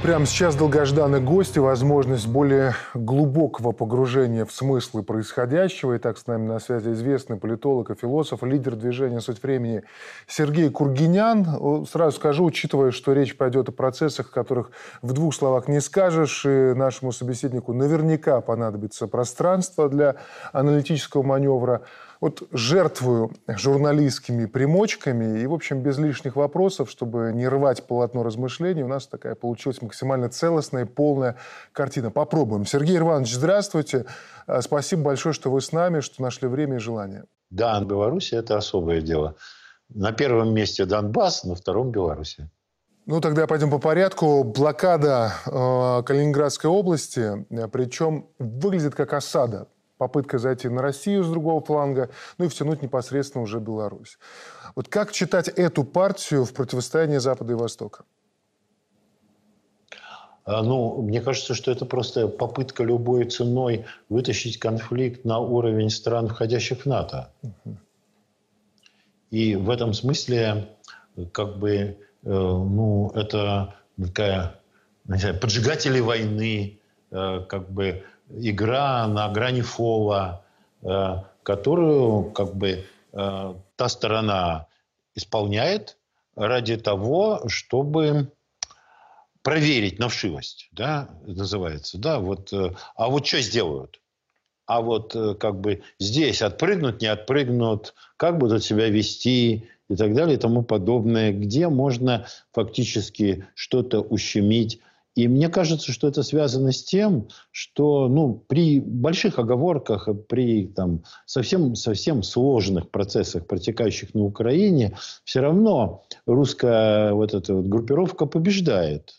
Прямо сейчас долгожданный гость и возможность более глубокого погружения в смыслы происходящего. Итак, с нами на связи известный политолог и философ, лидер движения «Суть времени» Сергей Кургинян. Сразу скажу, учитывая, что речь пойдет о процессах, которых в двух словах не скажешь, и нашему собеседнику наверняка понадобится пространство для аналитического маневра – вот жертвую журналистскими примочками и, в общем, без лишних вопросов, чтобы не рвать полотно размышлений, у нас такая получилась максимально целостная и полная картина. Попробуем. Сергей Иванович, здравствуйте. А, спасибо большое, что вы с нами, что нашли время и желание. Да, Беларусь – это особое дело. На первом месте Донбасс, на втором – Беларусь. Ну, тогда пойдем по порядку. Блокада э, Калининградской области, причем выглядит как осада попытка зайти на Россию с другого фланга, ну и втянуть непосредственно уже Беларусь. Вот как читать эту партию в противостоянии Запада и Востока? А, ну, мне кажется, что это просто попытка любой ценой вытащить конфликт на уровень стран, входящих в НАТО. И в этом смысле, как бы, э, ну, это такая, поджигатели войны, э, как бы игра на грани фола, э, которую как бы э, та сторона исполняет ради того, чтобы проверить на да, называется, да, вот, э, а вот что сделают? А вот как бы здесь отпрыгнут, не отпрыгнут, как будут себя вести и так далее и тому подобное, где можно фактически что-то ущемить и мне кажется, что это связано с тем, что ну, при больших оговорках, при там, совсем, совсем сложных процессах, протекающих на Украине, все равно русская вот эта вот группировка побеждает.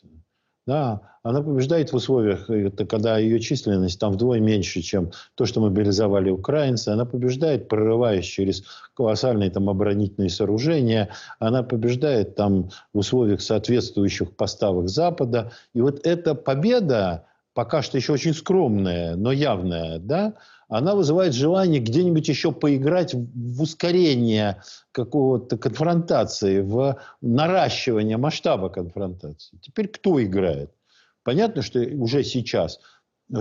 Да, она побеждает в условиях, это когда ее численность там вдвое меньше, чем то, что мобилизовали украинцы. Она побеждает, прорываясь через колоссальные там оборонительные сооружения. Она побеждает там в условиях соответствующих поставок Запада. И вот эта победа, пока что еще очень скромная, но явная, да, она вызывает желание где-нибудь еще поиграть в ускорение какого-то конфронтации, в наращивание масштаба конфронтации. Теперь кто играет? Понятно, что уже сейчас,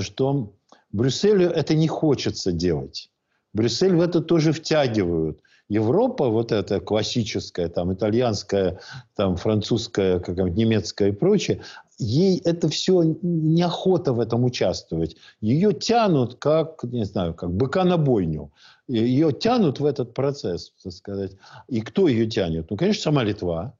что Брюсселю это не хочется делать. Брюссель в это тоже втягивают. Европа, вот эта классическая, там, итальянская, там, французская, как, немецкая и прочее, ей это все неохота в этом участвовать. Ее тянут как, не знаю, как быка на бойню. Ее тянут в этот процесс, так сказать. И кто ее тянет? Ну, конечно, сама Литва,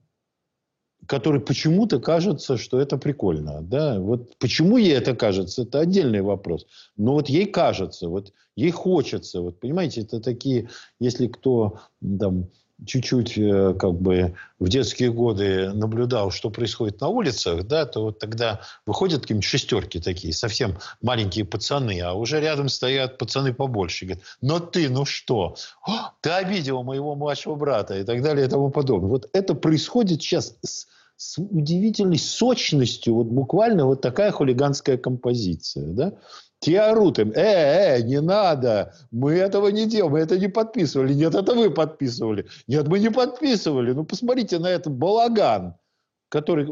которой почему-то кажется, что это прикольно. Да? Вот почему ей это кажется, это отдельный вопрос. Но вот ей кажется, вот ей хочется. Вот понимаете, это такие, если кто там чуть-чуть э, как бы в детские годы наблюдал, что происходит на улицах, да, то вот тогда выходят какие-нибудь шестерки такие, совсем маленькие пацаны, а уже рядом стоят пацаны побольше. Говорят, но ты, ну что? О, ты обидел моего младшего брата и так далее и тому подобное. Вот это происходит сейчас с, с удивительной сочностью, вот буквально вот такая хулиганская композиция, да. Те орут им, э, э, не надо, мы этого не делаем, мы это не подписывали. Нет, это вы подписывали. Нет, мы не подписывали. Ну, посмотрите на этот балаган, который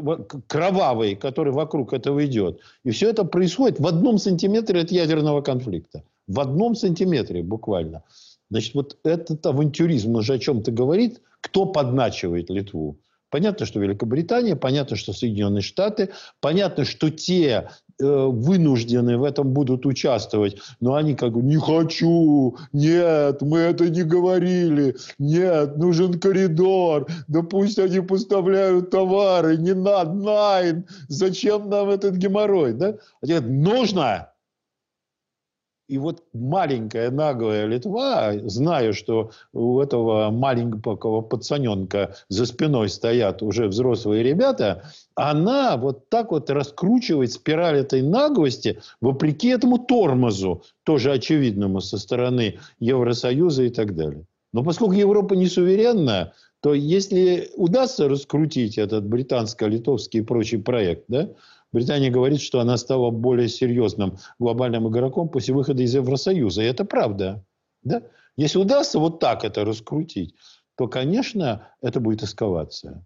кровавый, который вокруг этого идет. И все это происходит в одном сантиметре от ядерного конфликта. В одном сантиметре буквально. Значит, вот этот авантюризм уже о чем-то говорит. Кто подначивает Литву? Понятно, что Великобритания, понятно, что Соединенные Штаты, понятно, что те вынуждены в этом будут участвовать, но они как бы не хочу, нет, мы это не говорили, нет, нужен коридор, да пусть они поставляют товары, не надо, найн, зачем нам этот геморрой, да? Они говорят, нужно, и вот маленькая наглая Литва, зная, что у этого маленького пацаненка за спиной стоят уже взрослые ребята, она вот так вот раскручивает спираль этой наглости вопреки этому тормозу, тоже очевидному со стороны Евросоюза и так далее. Но поскольку Европа не суверенна, то если удастся раскрутить этот британско-литовский и прочий проект, да, Британия говорит, что она стала более серьезным глобальным игроком после выхода из Евросоюза. И это правда. Да? Если удастся вот так это раскрутить, то, конечно, это будет эскалация.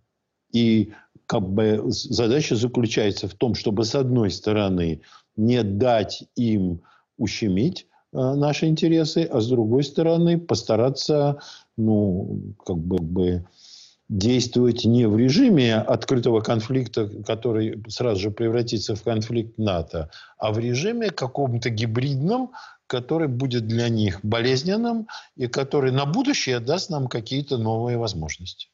И как бы задача заключается в том, чтобы с одной стороны не дать им ущемить э, наши интересы, а с другой стороны постараться, ну, как бы, действовать не в режиме открытого конфликта, который сразу же превратится в конфликт НАТО, а в режиме каком-то гибридном, который будет для них болезненным и который на будущее даст нам какие-то новые возможности.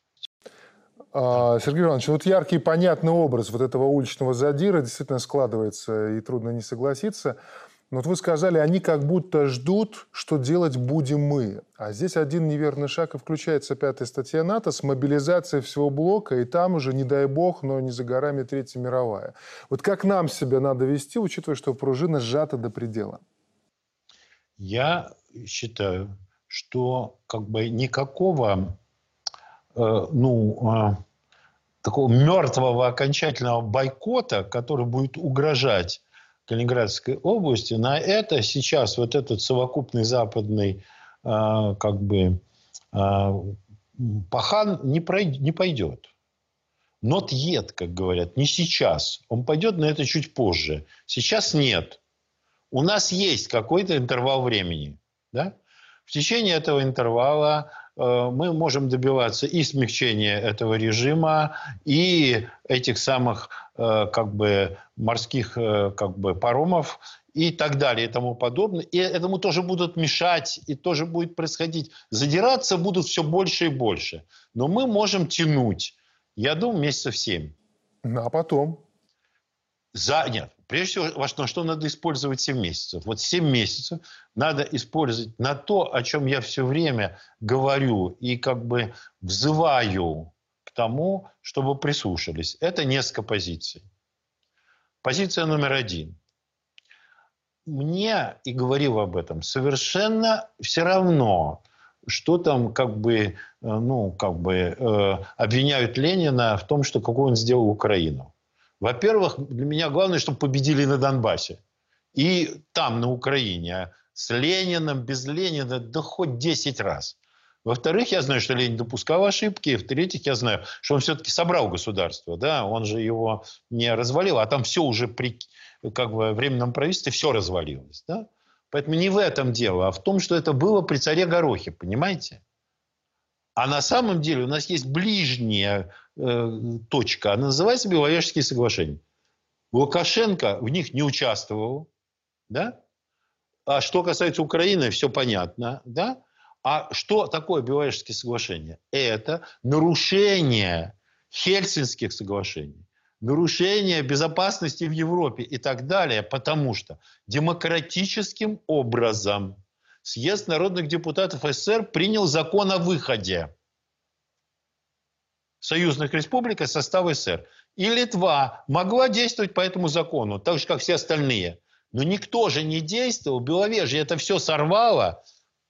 А, Сергей Иванович, вот яркий понятный образ вот этого уличного задира действительно складывается, и трудно не согласиться. Но вот вы сказали, они как будто ждут, что делать будем мы. А здесь один неверный шаг, и включается пятая статья НАТО с мобилизацией всего блока, и там уже, не дай бог, но не за горами Третья мировая. Вот как нам себя надо вести, учитывая, что пружина сжата до предела? Я считаю, что как бы никакого э, ну, э, такого мертвого окончательного бойкота, который будет угрожать Калининградской области, на это сейчас вот этот совокупный западный э, как бы э, пахан не, пройд, не пойдет. Not yet, как говорят, не сейчас. Он пойдет на это чуть позже. Сейчас нет. У нас есть какой-то интервал времени. Да? В течение этого интервала мы можем добиваться и смягчения этого режима, и этих самых э, как бы морских э, как бы паромов и так далее и тому подобное. И этому тоже будут мешать, и тоже будет происходить. Задираться будут все больше и больше. Но мы можем тянуть, я думаю, месяцев семь. Ну, а потом? За... Нет, Прежде всего, на что надо использовать 7 месяцев? Вот 7 месяцев надо использовать на то, о чем я все время говорю и как бы взываю к тому, чтобы прислушались. Это несколько позиций. Позиция номер один. Мне, и говорил об этом, совершенно все равно, что там как бы, э, ну, как бы э, обвиняют Ленина в том, что какую он сделал Украину. Во-первых, для меня главное, чтобы победили на Донбассе. И там, на Украине. С Лениным, без Ленина, да хоть 10 раз. Во-вторых, я знаю, что Ленин допускал ошибки. В-третьих, я знаю, что он все-таки собрал государство. Да? Он же его не развалил, а там все уже при как бы, временном правительстве все развалилось. Да? Поэтому не в этом дело, а в том, что это было при царе Горохе, понимаете? А на самом деле у нас есть ближняя э, точка, она называется Беловежские соглашения. Лукашенко в них не участвовал, да? А что касается Украины, все понятно, да? А что такое Беловежские соглашения? Это нарушение Хельсинских соглашений, нарушение безопасности в Европе и так далее, потому что демократическим образом – съезд народных депутатов СССР принял закон о выходе союзных республик из состава СССР. И Литва могла действовать по этому закону, так же, как все остальные. Но никто же не действовал, Беловежье это все сорвало,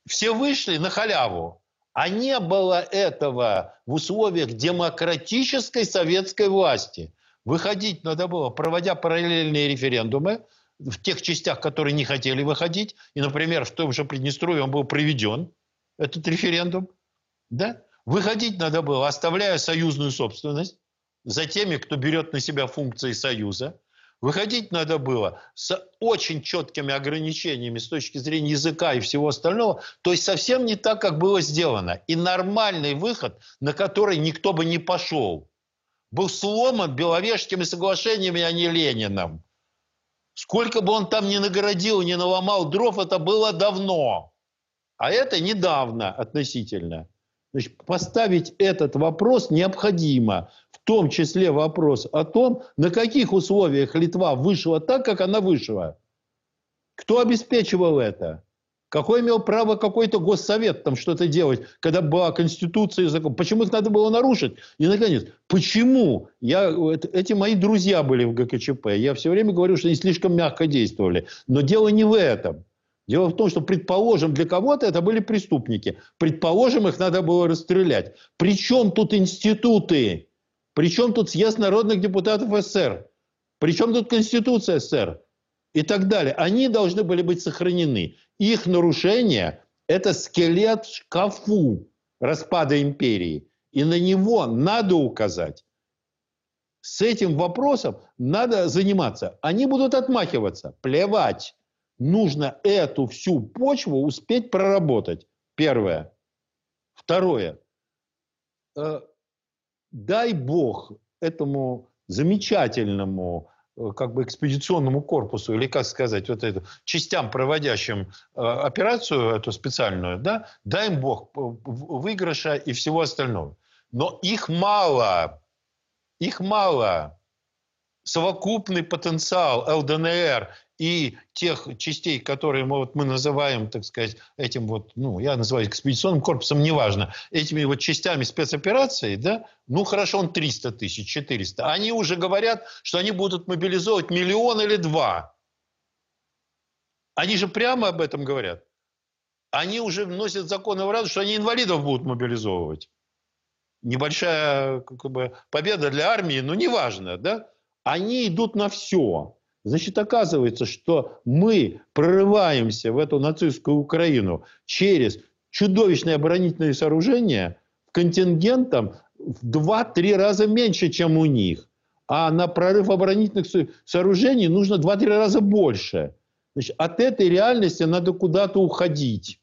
все вышли на халяву. А не было этого в условиях демократической советской власти. Выходить надо было, проводя параллельные референдумы, в тех частях, которые не хотели выходить. И, например, в том же Приднестровье он был проведен, этот референдум. Да? Выходить надо было, оставляя союзную собственность за теми, кто берет на себя функции союза. Выходить надо было с очень четкими ограничениями с точки зрения языка и всего остального. То есть совсем не так, как было сделано. И нормальный выход, на который никто бы не пошел, был сломан Беловежскими соглашениями, а не Лениным. Сколько бы он там ни нагородил, ни наломал дров, это было давно. А это недавно относительно. Значит, поставить этот вопрос необходимо. В том числе вопрос о том, на каких условиях Литва вышла так, как она вышла. Кто обеспечивал это? Какое имел право какой-то госсовет там что-то делать, когда была конституция и закон? Почему их надо было нарушить? И, наконец, почему? Я, эти мои друзья были в ГКЧП. Я все время говорю, что они слишком мягко действовали. Но дело не в этом. Дело в том, что, предположим, для кого-то это были преступники. Предположим, их надо было расстрелять. Причем тут институты? Причем тут съезд народных депутатов СССР? Причем тут Конституция СССР? И так далее. Они должны были быть сохранены. Их нарушение – это скелет в шкафу распада империи. И на него надо указать. с этим вопросом надо заниматься. Они будут отмахиваться. Плевать. Нужно эту всю почву успеть проработать. Первое. Второе. Э, дай бог этому замечательному как бы экспедиционному корпусу, или как сказать, вот это, частям, проводящим э, операцию эту специальную, да, дай им бог выигрыша и всего остального. Но их мало. Их мало. Совокупный потенциал ЛДНР и тех частей, которые мы, вот, мы называем, так сказать, этим вот, ну, я называю экспедиционным корпусом, неважно, этими вот частями спецоперации, да, ну, хорошо, он 300 тысяч, 400. Они уже говорят, что они будут мобилизовывать миллион или два. Они же прямо об этом говорят. Они уже вносят законы в Раду, что они инвалидов будут мобилизовывать небольшая как бы, победа для армии, но неважно, да, они идут на все. Значит, оказывается, что мы прорываемся в эту нацистскую Украину через чудовищные оборонительные сооружения контингентом в 2-3 раза меньше, чем у них. А на прорыв оборонительных сооружений нужно 2-3 раза больше. Значит, от этой реальности надо куда-то уходить.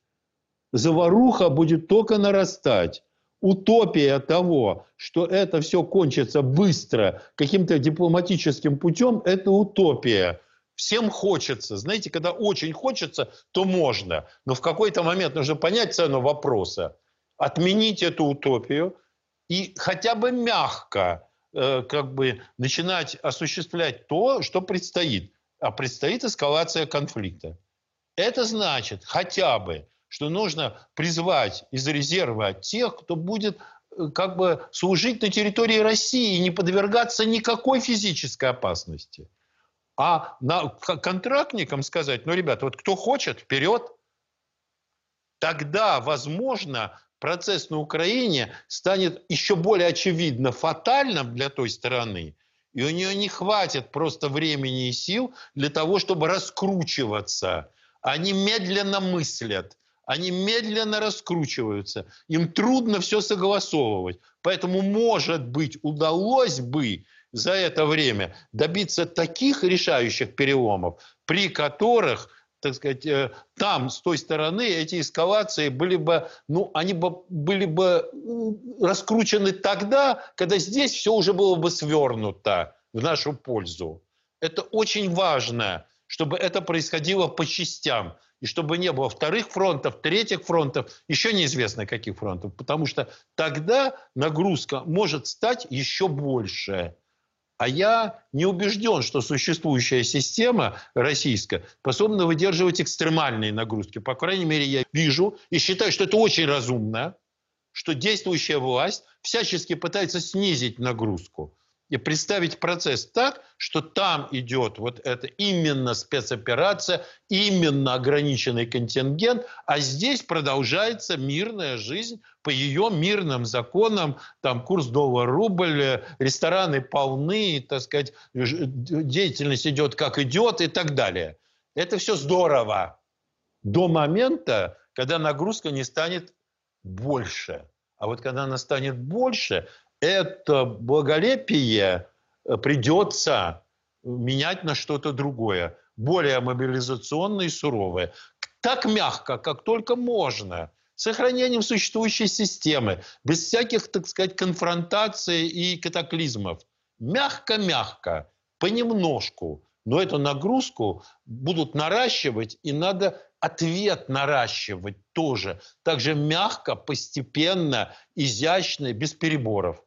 Заваруха будет только нарастать утопия того, что это все кончится быстро, каким-то дипломатическим путем, это утопия. Всем хочется. Знаете, когда очень хочется, то можно. Но в какой-то момент нужно понять цену вопроса, отменить эту утопию и хотя бы мягко э, как бы начинать осуществлять то, что предстоит. А предстоит эскалация конфликта. Это значит хотя бы что нужно призвать из резерва тех, кто будет э, как бы служить на территории России и не подвергаться никакой физической опасности. А на, контрактникам сказать, ну, ребята, вот кто хочет, вперед. Тогда, возможно, процесс на Украине станет еще более очевидно фатальным для той стороны, и у нее не хватит просто времени и сил для того, чтобы раскручиваться. Они медленно мыслят они медленно раскручиваются, им трудно все согласовывать. Поэтому, может быть, удалось бы за это время добиться таких решающих переломов, при которых так сказать, э, там, с той стороны, эти эскалации были бы, ну, они бы были бы раскручены тогда, когда здесь все уже было бы свернуто в нашу пользу. Это очень важно, чтобы это происходило по частям и чтобы не было вторых фронтов, третьих фронтов, еще неизвестно каких фронтов, потому что тогда нагрузка может стать еще больше. А я не убежден, что существующая система российская способна выдерживать экстремальные нагрузки. По крайней мере, я вижу и считаю, что это очень разумно, что действующая власть всячески пытается снизить нагрузку и представить процесс так, что там идет вот это именно спецоперация, именно ограниченный контингент, а здесь продолжается мирная жизнь по ее мирным законам, там курс доллар-рубль, рестораны полны, так сказать, деятельность идет как идет и так далее. Это все здорово до момента, когда нагрузка не станет больше. А вот когда она станет больше, это благолепие э, придется менять на что-то другое, более мобилизационное и суровое. Так мягко, как только можно, сохранением существующей системы, без всяких, так сказать, конфронтаций и катаклизмов. Мягко-мягко, понемножку. Но эту нагрузку будут наращивать, и надо ответ наращивать тоже. Также мягко, постепенно, изящно, без переборов.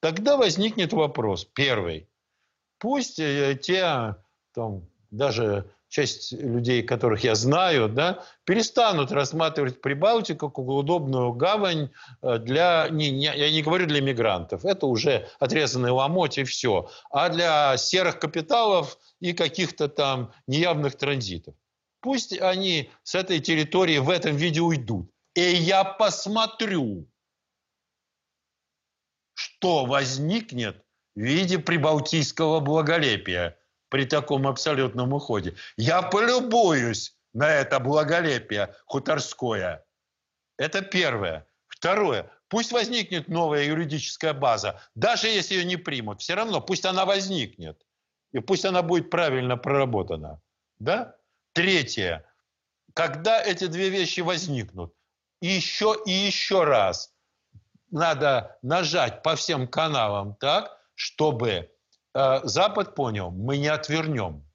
Тогда возникнет вопрос, первый. Пусть э, те, там, даже часть людей, которых я знаю, да, перестанут рассматривать Прибалтику как удобную гавань э, для, не, не, я не говорю для мигрантов, это уже отрезанный ломоть и все, а для серых капиталов и каких-то там неявных транзитов. Пусть они с этой территории в этом виде уйдут. И я посмотрю, что возникнет в виде прибалтийского благолепия при таком абсолютном уходе. Я полюбуюсь на это благолепие хуторское. Это первое. Второе. Пусть возникнет новая юридическая база, даже если ее не примут, все равно пусть она возникнет. И пусть она будет правильно проработана. Да? Третье. Когда эти две вещи возникнут, еще и еще раз надо нажать по всем каналам так, чтобы э, Запад понял, мы не отвернем.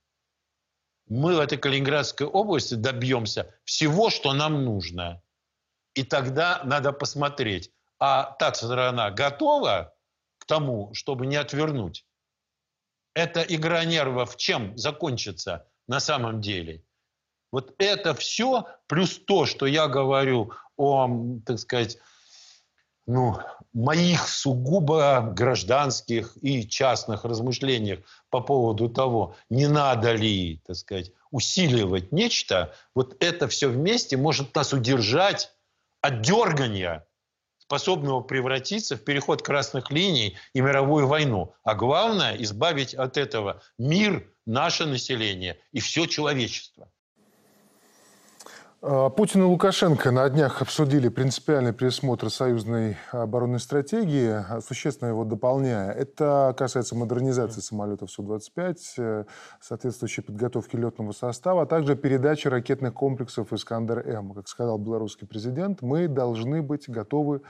Мы в этой Калининградской области добьемся всего, что нам нужно. И тогда надо посмотреть, а та сторона готова к тому, чтобы не отвернуть. Эта игра нервов чем закончится на самом деле? Вот это все, плюс то, что я говорю о, так сказать, ну, моих сугубо гражданских и частных размышлениях по поводу того, не надо ли, так сказать, усиливать нечто, вот это все вместе может нас удержать от дергания способного превратиться в переход красных линий и мировую войну. А главное, избавить от этого мир, наше население и все человечество. А, Путин и Лукашенко на днях обсудили принципиальный пересмотр союзной оборонной стратегии, а, существенно его дополняя. Это касается модернизации самолетов Су-25, э, соответствующей подготовки летного состава, а также передачи ракетных комплексов «Искандер-М». Как сказал белорусский президент, мы должны быть готовы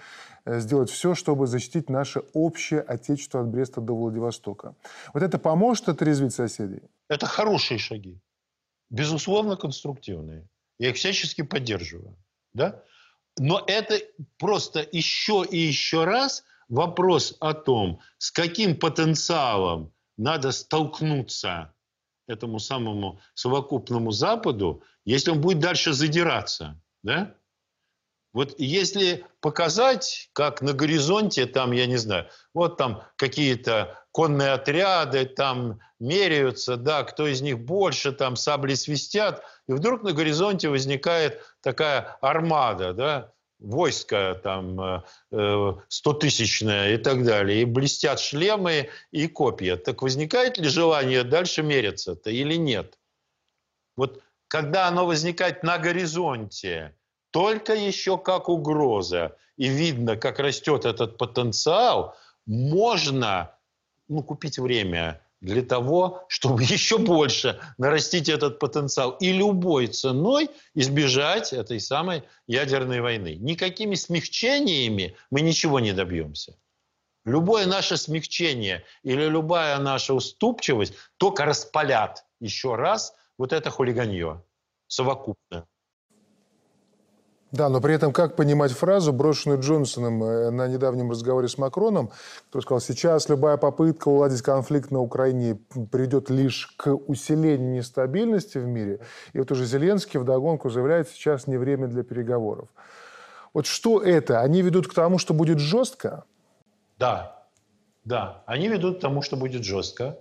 э, сделать все, чтобы защитить наше общее отечество от Бреста до Владивостока. Вот это поможет отрезвить соседей? Это хорошие шаги. Безусловно, конструктивные. Я их всячески поддерживаю. Да? Но это просто еще и еще раз вопрос о том, с каким потенциалом надо столкнуться этому самому совокупному Западу, если он будет дальше задираться. Да? Вот если показать, как на горизонте, там, я не знаю, вот там какие-то конные отряды, там меряются, да, кто из них больше, там сабли свистят, и вдруг на горизонте возникает такая армада, да, войско там э, стотысячное и так далее, и блестят шлемы и копья. Так возникает ли желание дальше мериться-то или нет? Вот когда оно возникает на горизонте, только еще как угроза, и видно, как растет этот потенциал, можно ну, купить время для того, чтобы еще больше нарастить этот потенциал и любой ценой избежать этой самой ядерной войны. Никакими смягчениями мы ничего не добьемся. Любое наше смягчение или любая наша уступчивость только распалят еще раз вот это хулиганье совокупно. Да, но при этом как понимать фразу, брошенную Джонсоном э, на недавнем разговоре с Макроном, который сказал, сейчас любая попытка уладить конфликт на Украине приведет лишь к усилению нестабильности в мире. И вот уже Зеленский вдогонку заявляет, сейчас не время для переговоров. Вот что это? Они ведут к тому, что будет жестко? Да, да. Они ведут к тому, что будет жестко.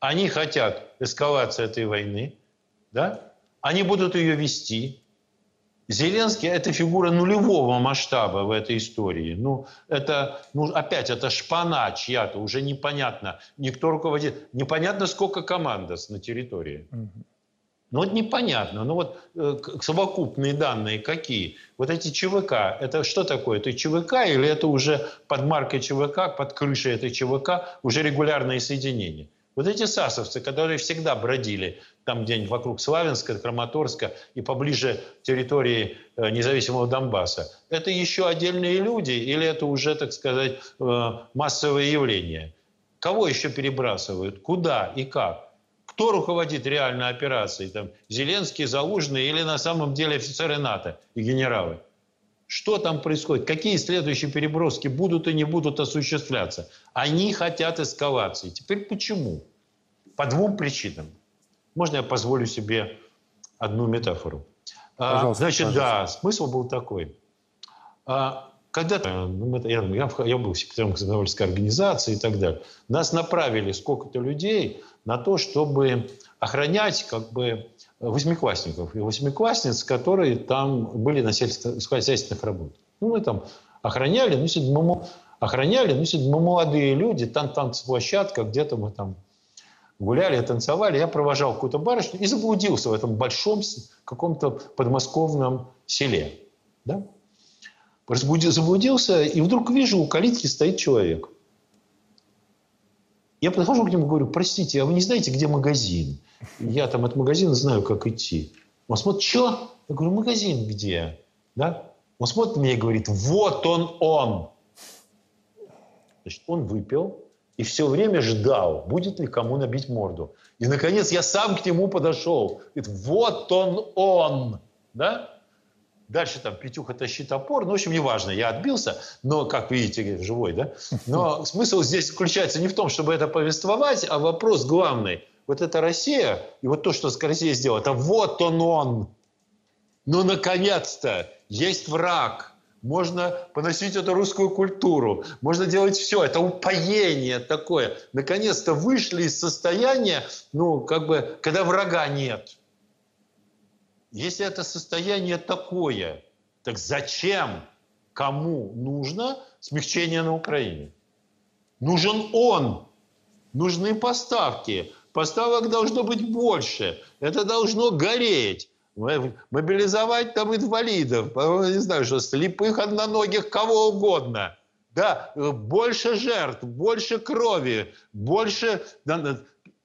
Они хотят эскалации этой войны. Да? Они будут ее вести. Зеленский – это фигура нулевого масштаба в этой истории. Ну, это, ну, опять, это шпана чья-то, уже непонятно. Никто руководит, непонятно, сколько командос на территории. Ну, вот непонятно. Ну, вот э, совокупные данные какие? Вот эти ЧВК, это что такое? Это ЧВК или это уже под маркой ЧВК, под крышей этой ЧВК уже регулярные соединения? Вот эти сасовцы, которые всегда бродили там где-нибудь вокруг Славянска, Краматорска и поближе территории э, независимого Донбасса, это еще отдельные люди или это уже, так сказать, э, массовое явление? Кого еще перебрасывают? Куда и как? Кто руководит реальной операцией? Там, Зеленский, Залужный или на самом деле офицеры НАТО и генералы? Что там происходит? Какие следующие переброски будут и не будут осуществляться? Они хотят эскалации. Теперь почему? По двум причинам. Можно я позволю себе одну метафору? А, пожалуйста, Значит, пожалуйста. да, смысл был такой. А, когда-то, ну, я, я был секретарем комсомольской организации и так далее, нас направили сколько-то людей на то, чтобы охранять как бы восьмиклассников и восьмиклассниц, которые там были на сельскохозяйственных работах. Ну, мы там охраняли, ну, седьмому, охраняли, ну, седьмому молодые люди, там танцплощадка, где-то мы там гуляли, танцевали. Я провожал какую-то барышню и заблудился в этом большом каком-то подмосковном селе. Да? Заблудился, и вдруг вижу, у калитки стоит человек. Я подхожу к нему и говорю, простите, а вы не знаете, где магазин? Я там от магазина знаю, как идти. Он смотрит, что? Я говорю, магазин где? Да? Он смотрит на меня и говорит, вот он, он. Значит, он выпил и все время ждал, будет ли кому набить морду. И, наконец, я сам к нему подошел. Говорит, вот он, он. Да? Дальше там Петюха тащит опор. Ну, в общем, неважно, я отбился, но, как видите, живой, да? Но смысл здесь заключается не в том, чтобы это повествовать, а вопрос главный. Вот эта Россия, и вот то, что Россия сделала, это вот он он. Ну, наконец-то, есть враг. Можно поносить эту русскую культуру. Можно делать все. Это упоение такое. Наконец-то вышли из состояния, ну, как бы, когда врага нет. Если это состояние такое, так зачем, кому нужно смягчение на Украине? Нужен он, нужны поставки. Поставок должно быть больше. Это должно гореть. Мобилизовать там инвалидов, не знаю, что слепых, одноногих, кого угодно. Да, больше жертв, больше крови, больше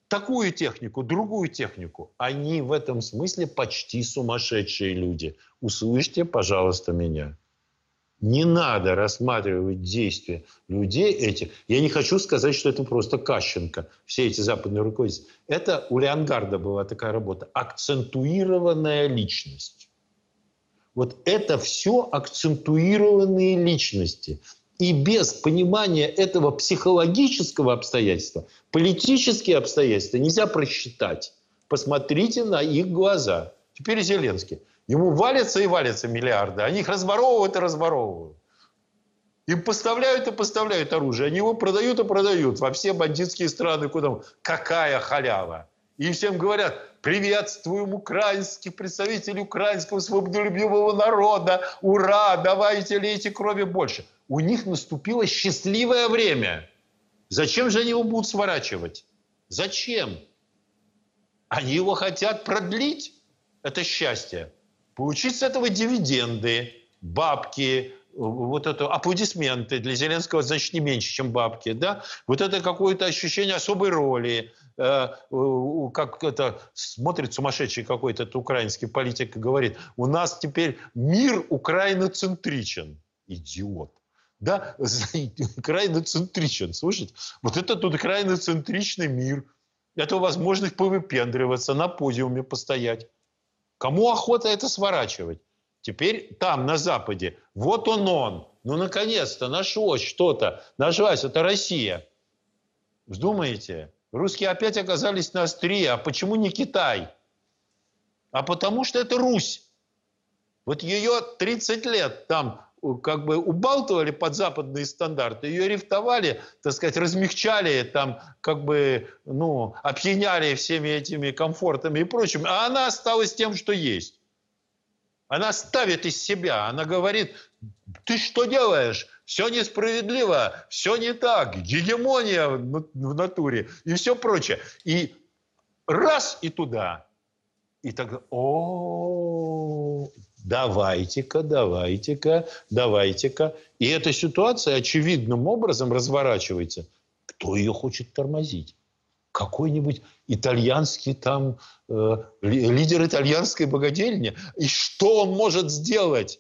такую технику, другую технику. Они в этом смысле почти сумасшедшие люди. Услышьте, пожалуйста, меня. Не надо рассматривать действия людей этих. Я не хочу сказать, что это просто Кащенко, все эти западные руководители. Это у Леонгарда была такая работа. Акцентуированная личность. Вот это все акцентуированные личности. И без понимания этого психологического обстоятельства, политические обстоятельства нельзя просчитать. Посмотрите на их глаза. Теперь Зеленский. Ему валятся и валятся миллиарды. Они их разворовывают и разворовывают. Им поставляют и поставляют оружие. Они его продают и продают во все бандитские страны. Куда? Какая халява. И всем говорят, приветствуем украинских представителей украинского свободолюбивого народа. Ура, давайте лейте крови больше у них наступило счастливое время. Зачем же они его будут сворачивать? Зачем? Они его хотят продлить, это счастье. Получить с этого дивиденды, бабки, вот это аплодисменты для Зеленского значит не меньше, чем бабки, да? Вот это какое-то ощущение особой роли, э, как это смотрит сумасшедший какой-то украинский политик и говорит, у нас теперь мир украиноцентричен. Идиот да, крайноцентричен. Слушайте, вот это тут крайноцентричный мир. Это возможность повыпендриваться, на подиуме постоять. Кому охота это сворачивать? Теперь там, на Западе, вот он он. Ну, наконец-то нашлось что-то. Нашлась, это Россия. Вздумаете? Русские опять оказались на острие. А почему не Китай? А потому что это Русь. Вот ее 30 лет там как бы убалтывали под западные стандарты, ее рифтовали, так сказать, размягчали, там, как бы, ну, опьяняли всеми этими комфортами и прочим, а она осталась тем, что есть. Она ставит из себя, она говорит, ты что делаешь? Все несправедливо, все не так, гегемония в натуре и все прочее. И раз и туда. И тогда, о, давайте-ка, давайте-ка, давайте-ка. И эта ситуация очевидным образом разворачивается. Кто ее хочет тормозить? Какой-нибудь итальянский там, э, лидер итальянской богадельни? И что он может сделать?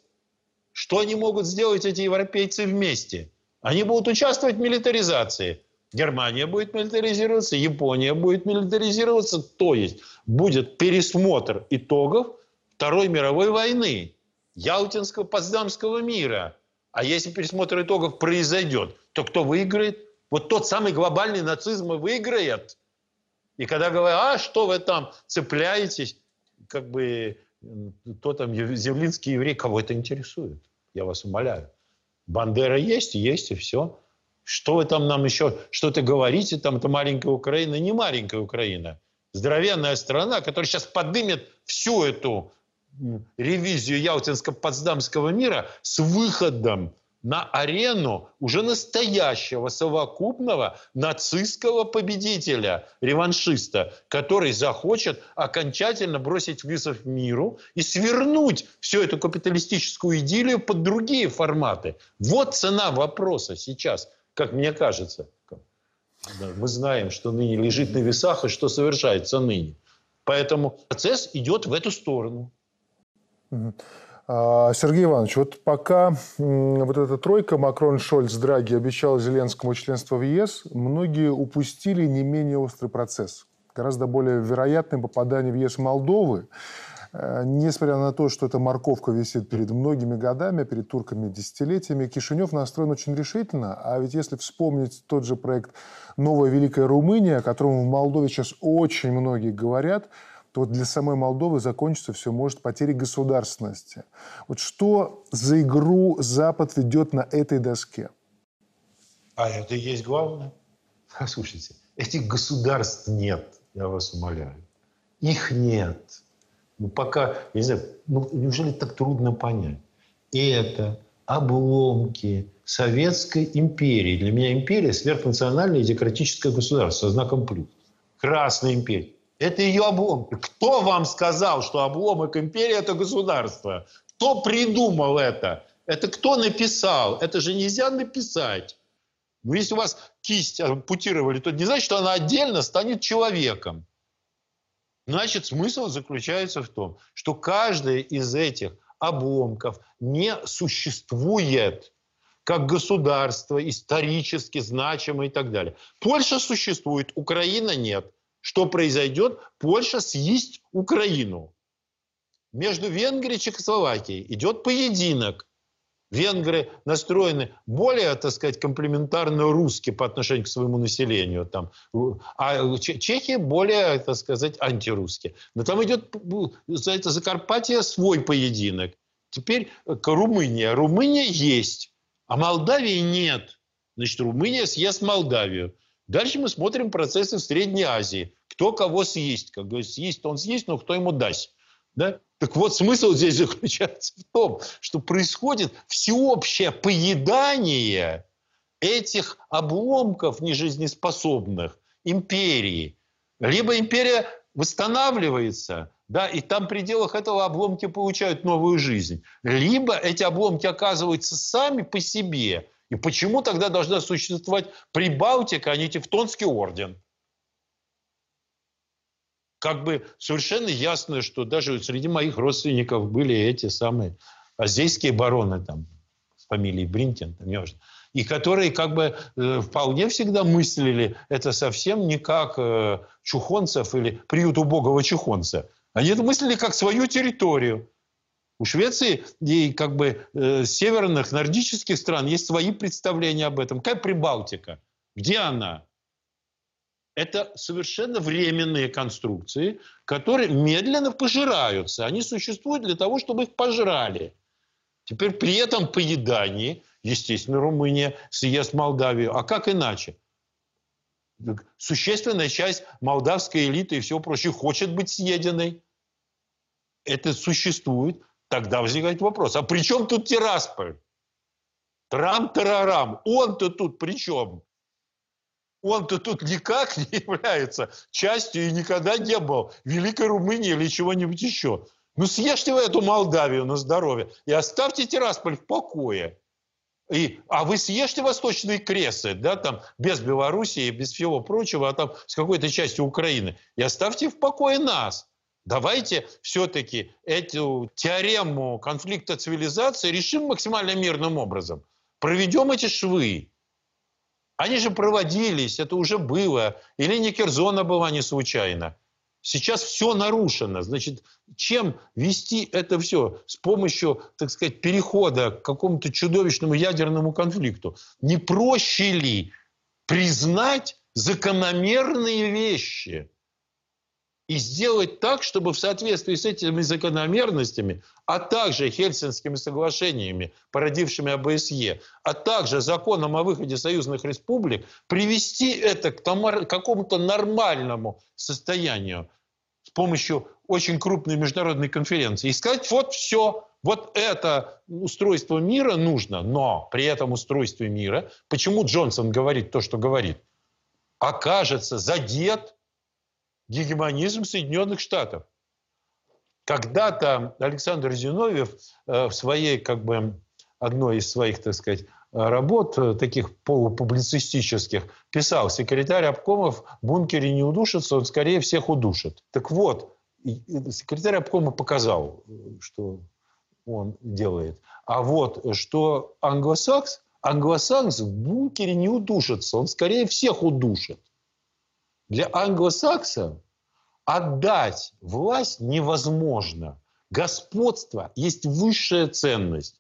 Что они могут сделать, эти европейцы, вместе? Они будут участвовать в милитаризации. Германия будет милитаризироваться, Япония будет милитаризироваться. То есть будет пересмотр итогов Второй мировой войны, Ялтинского, Потсдамского мира. А если пересмотр итогов произойдет, то кто выиграет? Вот тот самый глобальный нацизм и выиграет. И когда говорят, а что вы там цепляетесь, как бы, кто там, землинский еврей, кого это интересует? Я вас умоляю. Бандера есть, есть и все. Что вы там нам еще что-то говорите, там это маленькая Украина, не маленькая Украина. Здоровенная страна, которая сейчас поднимет всю эту ревизию Ялтинско-Потсдамского мира с выходом на арену уже настоящего совокупного нацистского победителя, реваншиста, который захочет окончательно бросить вызов миру и свернуть всю эту капиталистическую идиллию под другие форматы. Вот цена вопроса сейчас, как мне кажется. Мы знаем, что ныне лежит на весах и что совершается ныне. Поэтому процесс идет в эту сторону. А, Сергей Иванович, вот пока вот эта тройка Макрон, Шольц, Драги обещала Зеленскому членство в ЕС, многие упустили не менее острый процесс. Гораздо более вероятное попадание в ЕС Молдовы, э, Несмотря на то, что эта морковка висит перед многими годами, перед турками десятилетиями, Кишинев настроен очень решительно. А ведь если вспомнить тот же проект «Новая Великая Румыния», о котором в Молдове сейчас очень многие говорят – то для самой Молдовы закончится все может потерей государственности. Вот что за игру Запад ведет на этой доске? А это и есть главное. Слушайте, этих государств нет, я вас умоляю. Их нет. Ну, пока, я не знаю, ну, неужели так трудно понять? Это обломки Советской империи. Для меня империя – сверхнациональное и демократическое государство со знаком плюс. Красная империя. Это ее обломки. Кто вам сказал, что обломок империи – это государство? Кто придумал это? Это кто написал? Это же нельзя написать. Ну, если у вас кисть ампутировали, то не значит, что она отдельно станет человеком. Значит, смысл заключается в том, что каждый из этих обломков не существует как государство, исторически значимое и так далее. Польша существует, Украина нет – что произойдет? Польша съесть Украину. Между Венгрией и Чехословакией идет поединок. Венгры настроены более, так сказать, комплементарно русски по отношению к своему населению. Там, а чехи более, так сказать, антирусские. Но там идет за это Закарпатье свой поединок. Теперь к Румыния. Румыния есть, а Молдавии нет. Значит, Румыния съест Молдавию. Дальше мы смотрим процессы в Средней Азии. Кто кого съесть. Как говорится, съесть он съесть, но кто ему даст. Да? Так вот, смысл здесь заключается в том, что происходит всеобщее поедание этих обломков нежизнеспособных империи. Либо империя восстанавливается, да, и там в пределах этого обломки получают новую жизнь. Либо эти обломки оказываются сами по себе и почему тогда должна существовать Прибалтика, а не Тевтонский орден? Как бы совершенно ясно, что даже среди моих родственников были эти самые азейские бароны там, с фамилией Бринтин, там, и которые как бы э, вполне всегда мыслили это совсем не как э, чухонцев или приют убогого чухонца. Они это мыслили как свою территорию. У Швеции и как бы э, северных нордических стран есть свои представления об этом. Какая Прибалтика? Где она? Это совершенно временные конструкции, которые медленно пожираются. Они существуют для того, чтобы их пожрали. Теперь при этом поедании, естественно, Румыния съест Молдавию. А как иначе? Существенная часть молдавской элиты и всего прочего хочет быть съеденной. Это существует. Тогда возникает вопрос, а при чем тут Тирасполь? Трам-тарарам, он-то тут при чем? Он-то тут никак не является частью и никогда не был Великой Румынии или чего-нибудь еще. Ну съешьте вы эту Молдавию на здоровье и оставьте Тирасполь в покое. И, а вы съешьте восточные кресы, да, там, без Белоруссии, без всего прочего, а там с какой-то частью Украины, и оставьте в покое нас. Давайте все-таки эту теорему конфликта цивилизации решим максимально мирным образом. Проведем эти швы. Они же проводились, это уже было. И линия Керзона была не случайно. Сейчас все нарушено. Значит, чем вести это все? С помощью, так сказать, перехода к какому-то чудовищному ядерному конфликту. Не проще ли признать закономерные вещи? И сделать так, чтобы в соответствии с этими закономерностями, а также Хельсинскими соглашениями, породившими ОБСЕ, а также законом о выходе союзных республик, привести это к какому-то нормальному состоянию с помощью очень крупной международной конференции. И сказать, вот все, Вот это устройство мира нужно, но при этом устройстве мира, почему Джонсон говорит то, что говорит, окажется задет гегемонизм Соединенных Штатов. Когда-то Александр Зиновьев э, в своей, как бы, одной из своих, так сказать, работ, э, таких полупублицистических, писал, секретарь обкомов в бункере не удушится, он скорее всех удушит. Так вот, секретарь обкома показал, что он делает. А вот что англосакс, англосакс в бункере не удушится, он скорее всех удушит. Для англосакса отдать власть невозможно. Господство есть высшая ценность.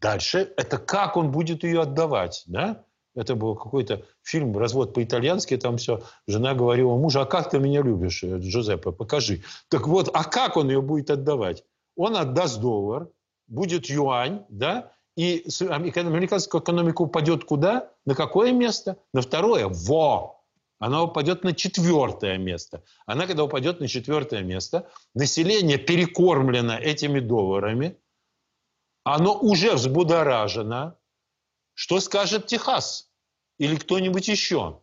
Дальше это как он будет ее отдавать, да? Это был какой-то фильм «Развод по-итальянски», там все. Жена говорила мужу, а как ты меня любишь, э, Джузеппе, покажи. Так вот, а как он ее будет отдавать? Он отдаст доллар, будет юань, да, и американская экономика упадет куда? На какое место? На второе? Во! Она упадет на четвертое место. Она, когда упадет на четвертое место, население перекормлено этими долларами, оно уже взбудоражено. Что скажет Техас или кто-нибудь еще?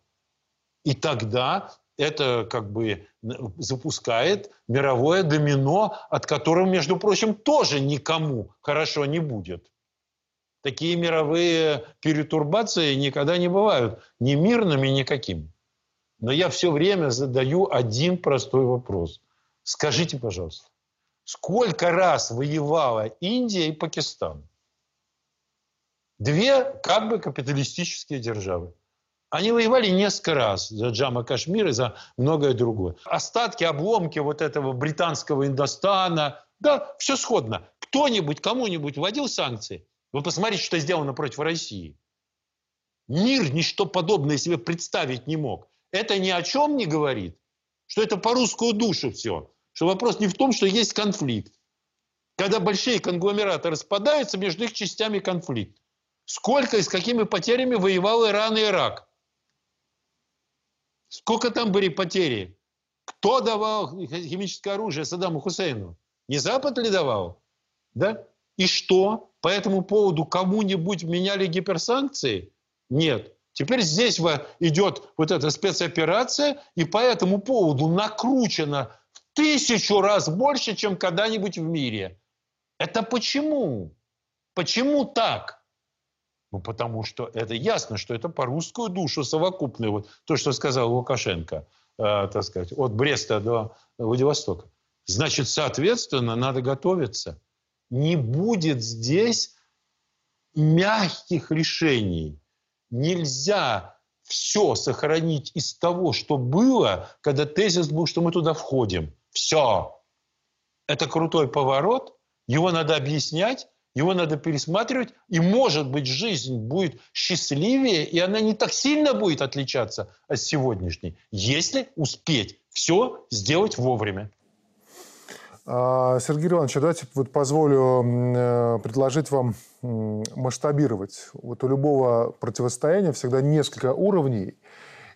И тогда это как бы запускает мировое домино, от которого, между прочим, тоже никому хорошо не будет. Такие мировые перетурбации никогда не бывают ни мирными, ни какими. Но я все время задаю один простой вопрос. Скажите, пожалуйста, сколько раз воевала Индия и Пакистан? Две как бы капиталистические державы. Они воевали несколько раз за Джама Кашмир и за многое другое. Остатки, обломки вот этого британского Индостана, да, все сходно. Кто-нибудь, кому-нибудь вводил санкции? Вы посмотрите, что сделано против России. Мир ничто подобное себе представить не мог. Это ни о чем не говорит, что это по русскую душу все. Что вопрос не в том, что есть конфликт. Когда большие конгломераты распадаются, между их частями конфликт. Сколько и с какими потерями воевал Иран и Ирак? Сколько там были потери? Кто давал химическое оружие Саддаму Хусейну? Не Запад ли давал? Да? И что? По этому поводу кому-нибудь меняли гиперсанкции? Нет. Теперь здесь идет вот эта спецоперация, и по этому поводу накручено тысячу раз больше, чем когда-нибудь в мире. Это почему? Почему так? Ну, потому что это ясно, что это по русскую душу совокупное. Вот то, что сказал Лукашенко, э, так сказать, от Бреста до Владивостока. Значит, соответственно, надо готовиться. Не будет здесь мягких решений. Нельзя все сохранить из того, что было, когда тезис был, что мы туда входим. Все. Это крутой поворот, его надо объяснять, его надо пересматривать, и, может быть, жизнь будет счастливее, и она не так сильно будет отличаться от сегодняшней, если успеть все сделать вовремя. А, Сергей Иванович, давайте вот позволю э, предложить вам масштабировать. Вот у любого противостояния всегда несколько уровней –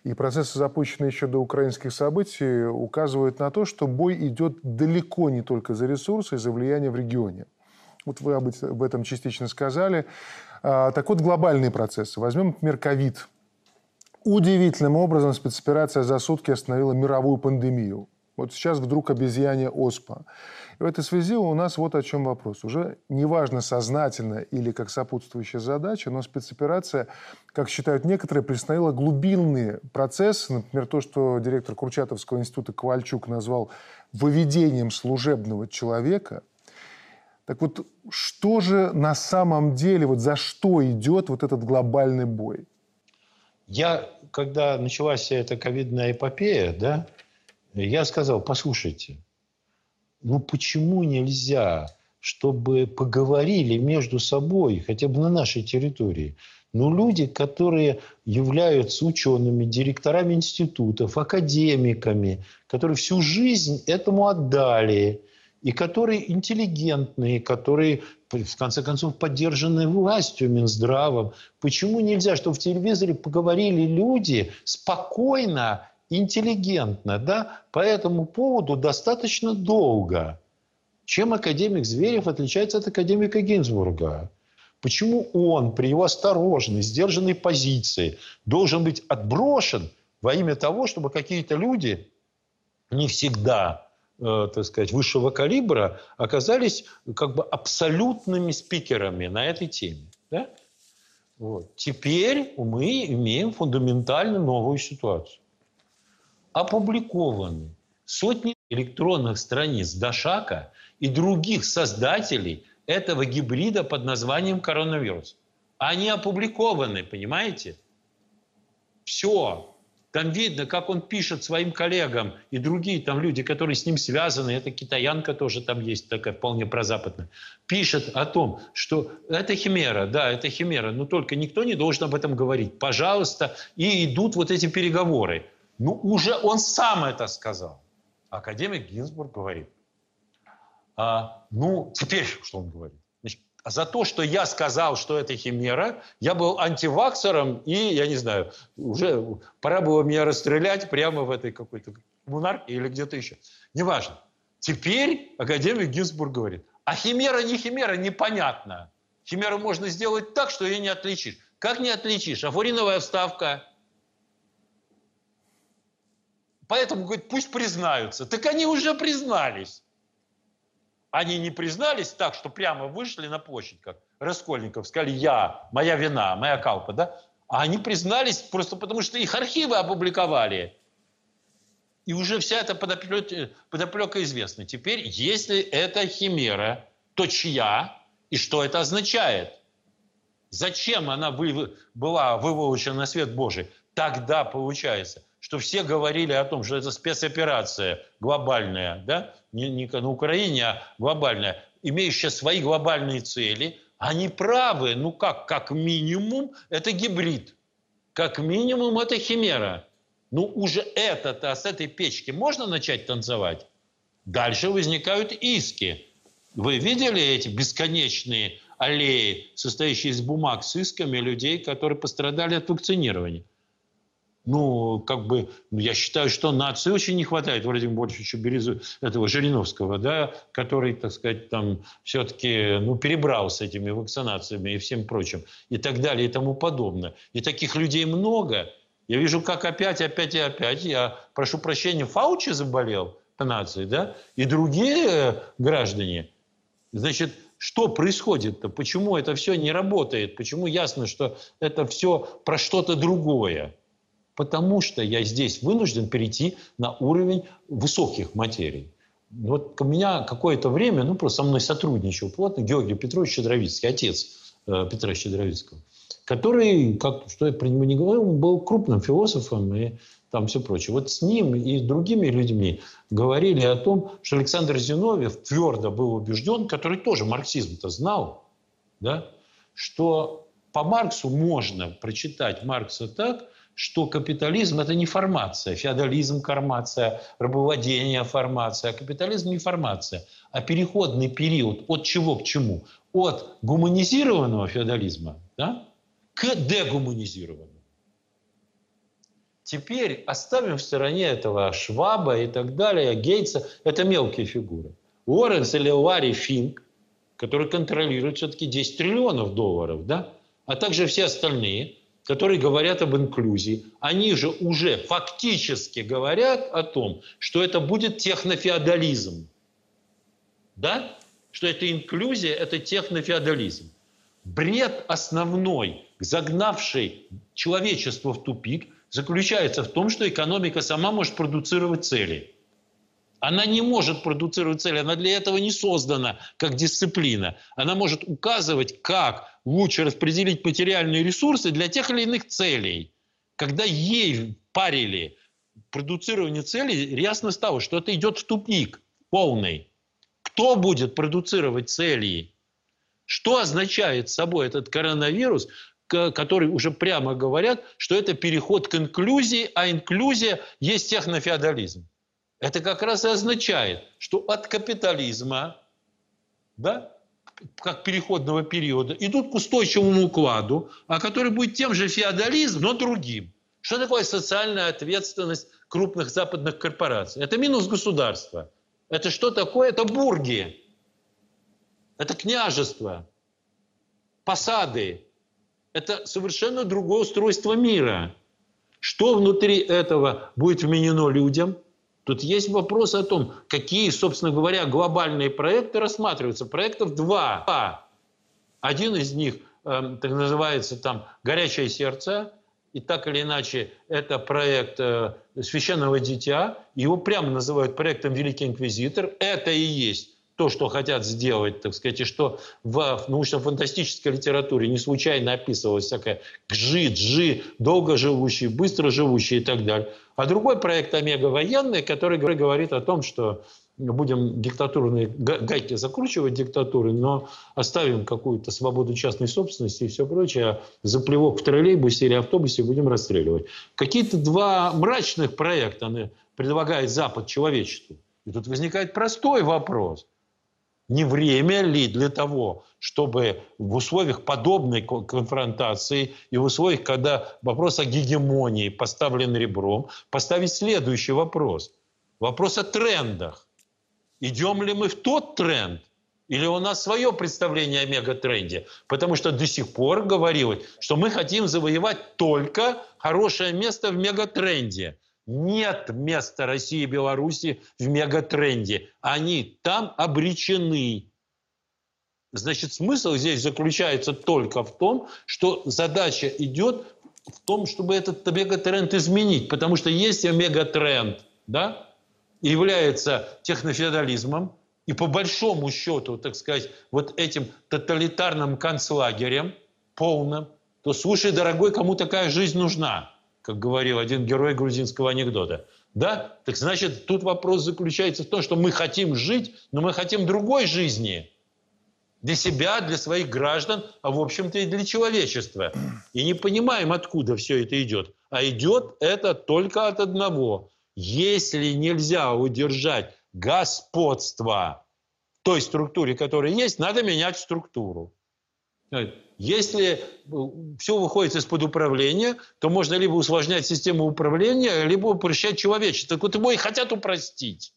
и процессы, запущенные еще до украинских событий, указывают на то, что бой идет далеко не только за ресурсы и за влияние в регионе. Вот вы об этом частично сказали. А, так вот, глобальные процессы. Возьмем, например, ковид. Удивительным образом спецоперация за сутки остановила мировую пандемию. Вот сейчас вдруг обезьяне оспа. И в этой связи у нас вот о чем вопрос. Уже неважно, сознательно или как сопутствующая задача, но спецоперация, как считают некоторые, приостановила глубинные процессы. Например, то, что директор Курчатовского института Ковальчук назвал выведением служебного человека. Так вот, что же на самом деле, вот за что идет вот этот глобальный бой? Я, когда началась вся эта ковидная эпопея, да, я сказал, послушайте, ну почему нельзя, чтобы поговорили между собой, хотя бы на нашей территории, ну, люди, которые являются учеными, директорами институтов, академиками, которые всю жизнь этому отдали, и которые интеллигентные, которые, в конце концов, поддержаны властью, Минздравом. Почему нельзя, чтобы в телевизоре поговорили люди спокойно интеллигентно, да, по этому поводу достаточно долго. Чем академик Зверев отличается от академика Гинзбурга? Почему он при его осторожной, сдержанной позиции должен быть отброшен во имя того, чтобы какие-то люди не всегда, э, так сказать, высшего калибра оказались как бы абсолютными спикерами на этой теме? Да? Вот. Теперь мы имеем фундаментально новую ситуацию. Опубликованы сотни электронных страниц Дашака и других создателей этого гибрида под названием коронавирус. Они опубликованы, понимаете? Все. Там видно, как он пишет своим коллегам и другие там люди, которые с ним связаны. Это китаянка тоже там есть, такая вполне прозападная. Пишет о том, что это химера, да, это химера, но только никто не должен об этом говорить. Пожалуйста. И идут вот эти переговоры. Ну, уже он сам это сказал. Академик Гинзбург говорит. А, ну, теперь что он говорит? А за то, что я сказал, что это химера, я был антиваксером, и, я не знаю, уже пора было меня расстрелять прямо в этой какой-то монархии или где-то еще. Неважно. Теперь академик Гинзбург говорит, а химера не химера, непонятно. Химеру можно сделать так, что ее не отличишь. Как не отличишь? Афуриновая вставка. Поэтому, говорит, пусть признаются. Так они уже признались. Они не признались так, что прямо вышли на площадь, как Раскольников, сказали, я, моя вина, моя калпа, да? А они признались просто потому, что их архивы опубликовали. И уже вся эта подоплека, подоплека известна. Теперь, если это химера, то чья и что это означает? Зачем она вы, была выволочена на свет Божий? Тогда получается – что все говорили о том, что это спецоперация глобальная, да, не, не на Украине, а глобальная, имеющая свои глобальные цели, они правы. Ну как, как минимум, это гибрид. Как минимум, это химера. Ну уже это-то, с этой печки можно начать танцевать? Дальше возникают иски. Вы видели эти бесконечные аллеи, состоящие из бумаг с исками людей, которые пострадали от вакцинирования? Ну, как бы, я считаю, что нации очень не хватает Владимира Борисовича Березу, этого Жириновского, да, который, так сказать, там все-таки, ну, перебрал с этими вакцинациями и всем прочим, и так далее, и тому подобное. И таких людей много. Я вижу, как опять, опять и опять, я прошу прощения, Фаучи заболел нации, да, и другие граждане. Значит, что происходит-то? Почему это все не работает? Почему ясно, что это все про что-то другое? Потому что я здесь вынужден перейти на уровень высоких материй. Вот у меня какое-то время, ну, просто со мной сотрудничал плотно Георгий Петрович Щедровицкий, отец э, Петра Щедровицкого, который, как, что я про него не говорил, был крупным философом и там все прочее. Вот с ним и с другими людьми говорили о том, что Александр Зиновьев твердо был убежден, который тоже марксизм-то знал, да, что по Марксу можно прочитать Маркса так, что капитализм – это не формация, феодализм – формация, рабовладение – формация, а капитализм – не формация, а переходный период от чего к чему? От гуманизированного феодализма да, к дегуманизированному. Теперь оставим в стороне этого Шваба и так далее, Гейтса. Это мелкие фигуры. Уорренс или Ларри Финк, который контролирует все-таки 10 триллионов долларов, да? а также все остальные – которые говорят об инклюзии, они же уже фактически говорят о том, что это будет технофеодализм. Да? Что это инклюзия, это технофеодализм. Бред основной, загнавший человечество в тупик, заключается в том, что экономика сама может продуцировать цели – она не может продуцировать цели, она для этого не создана как дисциплина. Она может указывать, как лучше распределить материальные ресурсы для тех или иных целей. Когда ей парили продуцирование целей, ясно стало, что это идет в тупик полный. Кто будет продуцировать цели? Что означает собой этот коронавирус, который уже прямо говорят, что это переход к инклюзии, а инклюзия есть технофеодализм. Это как раз и означает, что от капитализма, да, как переходного периода, идут к устойчивому укладу, а который будет тем же феодализм, но другим. Что такое социальная ответственность крупных западных корпораций? Это минус государства. Это что такое? Это бурги. это княжество, посады. Это совершенно другое устройство мира. Что внутри этого будет вменено людям? Тут есть вопрос о том, какие, собственно говоря, глобальные проекты рассматриваются. Проектов два. Один из них э, так называется там «Горячее сердце», и так или иначе это проект э, священного дитя. Его прямо называют проектом Великий Инквизитор. Это и есть то, что хотят сделать, так сказать, и что в научно-фантастической литературе не случайно описывалось всякое гжи, джи, быстро живущий и так далее. А другой проект «Омега военный», который говорит о том, что будем диктатурные гайки закручивать диктатуры, но оставим какую-то свободу частной собственности и все прочее, а за плевок в троллейбусе или автобусе будем расстреливать. Какие-то два мрачных проекта предлагает Запад человечеству. И тут возникает простой вопрос. Не время ли для того, чтобы в условиях подобной конфронтации и в условиях, когда вопрос о гегемонии поставлен ребром, поставить следующий вопрос. Вопрос о трендах. Идем ли мы в тот тренд, или у нас свое представление о мегатренде? Потому что до сих пор говорилось, что мы хотим завоевать только хорошее место в мегатренде. Нет места России и Беларуси в мегатренде. Они там обречены. Значит, смысл здесь заключается только в том, что задача идет в том, чтобы этот мегатренд изменить. Потому что если мегатренд да, является технофеодализмом, и по большому счету, так сказать, вот этим тоталитарным концлагерем полным, то слушай, дорогой, кому такая жизнь нужна? Как говорил один герой грузинского анекдота. Да? Так значит, тут вопрос заключается в том, что мы хотим жить, но мы хотим другой жизни. Для себя, для своих граждан, а в общем-то и для человечества. И не понимаем, откуда все это идет. А идет это только от одного. Если нельзя удержать господство той структуре, которая есть, надо менять структуру. Если э, все выходит из-под управления, то можно либо усложнять систему управления, либо упрощать человечество. Так вот его и хотят упростить.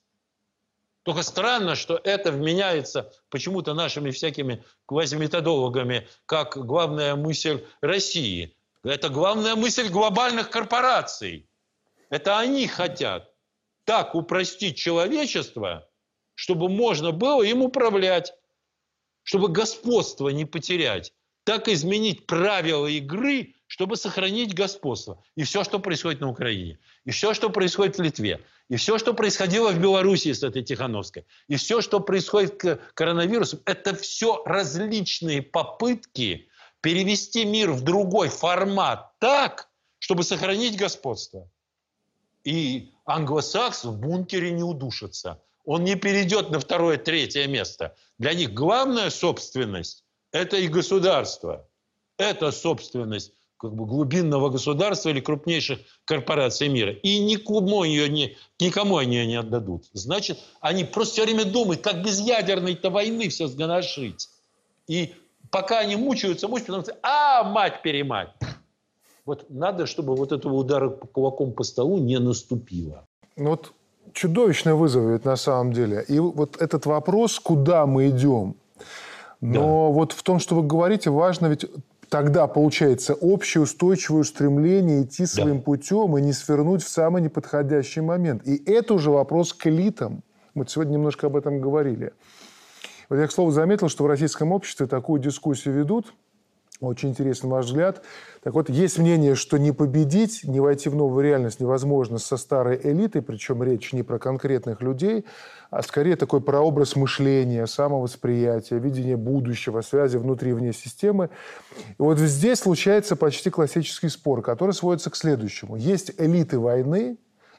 Только странно, что это вменяется почему-то нашими всякими квазиметодологами как главная мысль России. Это главная мысль глобальных корпораций. Это они хотят так упростить человечество, чтобы можно было им управлять, чтобы господство не потерять так изменить правила игры, чтобы сохранить господство. И все, что происходит на Украине, и все, что происходит в Литве, и все, что происходило в Беларуси с этой Тихановской, и все, что происходит с коронавирусом, это все различные попытки перевести мир в другой формат так, чтобы сохранить господство. И англосакс в бункере не удушится. Он не перейдет на второе, третье место. Для них главная собственность это и государство. Это собственность как бы глубинного государства или крупнейших корпораций мира. И никому ее не, никому они ее не отдадут. Значит, они просто все время думают, как без ядерной-то войны все сгоношить. И пока они мучаются, мучаются, потому что, а, мать-перемать. Вот надо, чтобы вот этого удара кулаком по столу не наступило. Ну вот чудовищный вызов ведь на самом деле. И вот этот вопрос, куда мы идем, но да. вот в том, что вы говорите, важно ведь тогда получается общее устойчивое стремление идти своим да. путем и не свернуть в самый неподходящий момент. И это уже вопрос к элитам. Мы сегодня немножко об этом говорили. Вот я, к слову, заметил, что в российском обществе такую дискуссию ведут – очень интересный ваш взгляд. Так вот, есть мнение, что не победить, не войти в новую реальность невозможно со старой элитой, причем речь не про конкретных людей, а скорее такой прообраз мышления, самовосприятия, видения будущего, связи внутри и вне системы. И вот здесь случается почти классический спор, который сводится к следующему. Есть элиты войны,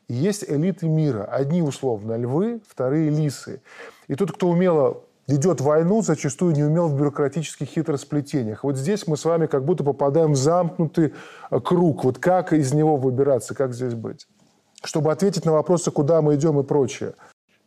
и есть элиты мира. Одни, условно, львы, вторые – лисы. И тот, кто умело ведет войну, зачастую не умел в бюрократических хитросплетениях. Вот здесь мы с вами как будто попадаем в замкнутый э, круг. Вот как из него выбираться, как здесь быть? Чтобы ответить на вопросы, куда мы идем и прочее.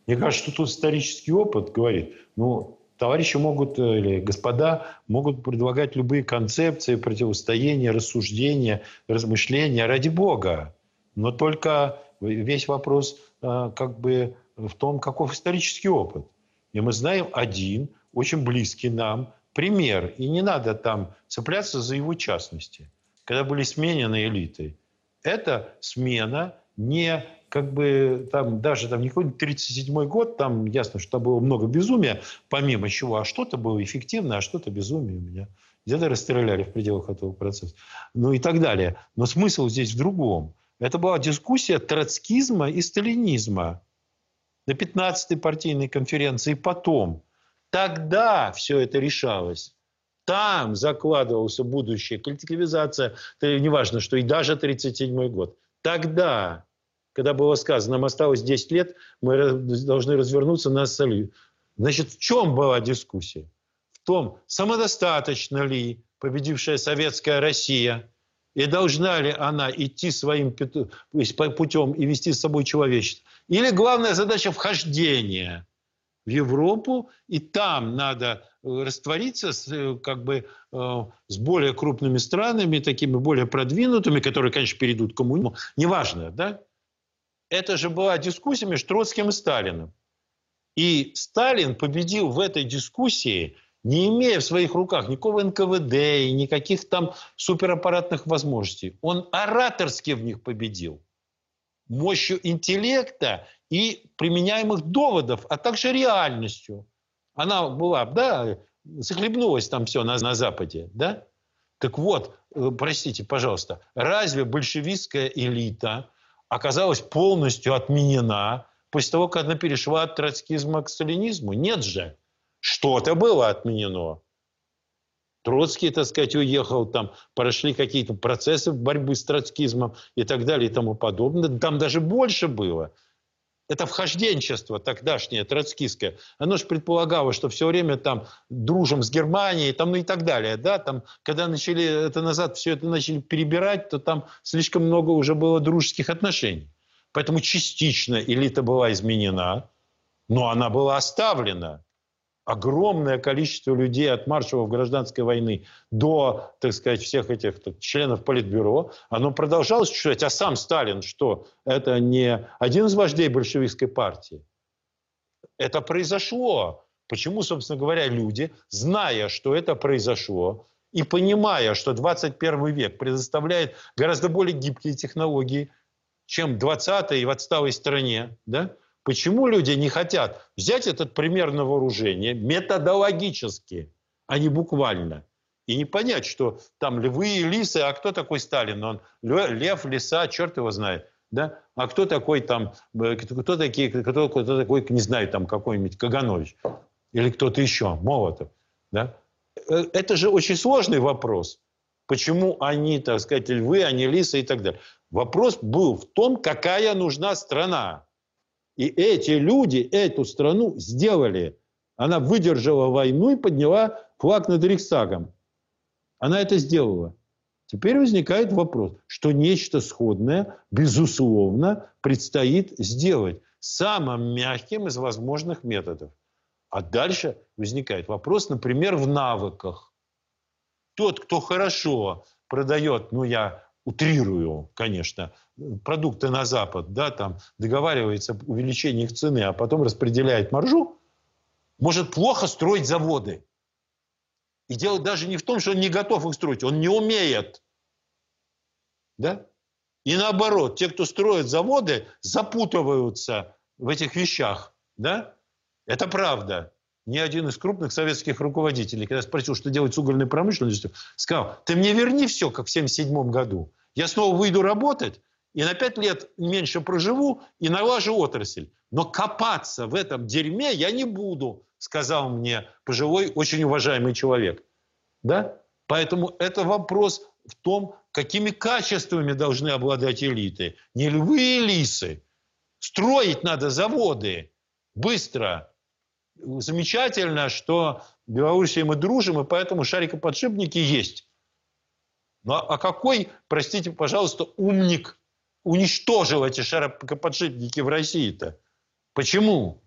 Мне кажется, что тут исторический опыт говорит, ну, товарищи могут, э, или господа могут предлагать любые концепции, противостояния, рассуждения, размышления ради Бога. Но только весь вопрос э, как бы в том, каков исторический опыт. И мы знаем один очень близкий нам пример. И не надо там цепляться за его частности. Когда были сменены элиты, это смена не как бы там даже там не какой-нибудь 37 год, там ясно, что было много безумия, помимо чего, а что-то было эффективно, а что-то безумие у меня. Где-то расстреляли в пределах этого процесса. Ну и так далее. Но смысл здесь в другом. Это была дискуссия троцкизма и сталинизма на 15-й партийной конференции потом. Тогда все это решалось. Там закладывался будущее, коллективизация, неважно что, и даже 1937 год. Тогда, когда было сказано, нам осталось 10 лет, мы должны развернуться на солю. Значит, в чем была дискуссия? В том, самодостаточно ли победившая советская Россия, и должна ли она идти своим путем и вести с собой человечество. Или главная задача вхождения в Европу, и там надо э, раствориться с, э, как бы, э, с более крупными странами, такими более продвинутыми, которые, конечно, перейдут к коммунизму. Неважно, да? Это же была дискуссия между Троцким и Сталиным. И Сталин победил в этой дискуссии, не имея в своих руках никакого НКВД и никаких там супераппаратных возможностей. Он ораторски в них победил. Мощью интеллекта и применяемых доводов, а также реальностью. Она была, да, захлебнулась там все на, на Западе, да? Так вот, э, простите, пожалуйста, разве большевистская элита оказалась полностью отменена после того, как она перешла от троцкизма к сталинизму? Нет же. Что-то было отменено. Троцкий, так сказать, уехал, там прошли какие-то процессы борьбы с троцкизмом и так далее и тому подобное. Там даже больше было это вхожденчество тогдашнее, троцкистское, оно же предполагало, что все время там дружим с Германией, там, ну и так далее, да, там, когда начали это назад, все это начали перебирать, то там слишком много уже было дружеских отношений. Поэтому частично элита была изменена, но она была оставлена огромное количество людей от маршевов гражданской войны до, так сказать, всех этих так, членов Политбюро, оно продолжалось чуть-чуть. А сам Сталин, что это не один из вождей большевистской партии. Это произошло. Почему, собственно говоря, люди, зная, что это произошло, и понимая, что 21 век предоставляет гораздо более гибкие технологии, чем 20 в отсталой стране, да, Почему люди не хотят взять этот пример на вооружение методологически, а не буквально? И не понять, что там львы и лисы, а кто такой Сталин? Он лев, лиса, черт его знает. Да? А кто такой там, э, кто, такие, кто, кто такой, не знаю, там какой-нибудь Каганович или кто-то еще, Молотов. Да? Э, это же очень сложный вопрос. Почему они, так сказать, львы, а не лисы и так далее. Вопрос был в том, какая нужна страна. И эти люди эту страну сделали. Она выдержала войну и подняла флаг над Рейхстагом. Она это сделала. Теперь возникает вопрос, что нечто сходное, безусловно, предстоит сделать самым мягким из возможных методов. А дальше возникает вопрос, например, в навыках. Тот, кто хорошо продает, ну я утрирую, конечно, продукты на Запад, да, там договаривается увеличение их цены, а потом распределяет маржу, может плохо строить заводы. И дело даже не в том, что он не готов их строить, он не умеет. Да? И наоборот, те, кто строит заводы, запутываются в этих вещах. Да? Это правда. Ни один из крупных советских руководителей, когда спросил, что делать с угольной промышленностью, сказал, ты мне верни все, как в 1977 году. Я снова выйду работать, и на пять лет меньше проживу, и налажу отрасль. Но копаться в этом дерьме я не буду, сказал мне пожилой, очень уважаемый человек. Да? Поэтому это вопрос в том, какими качествами должны обладать элиты. Не львы и лисы. Строить надо заводы быстро. Замечательно, что в Беларуси мы дружим, и поэтому шарикоподшипники есть. Ну а какой, простите, пожалуйста, умник уничтожил эти шарокоподшипники в России-то? Почему?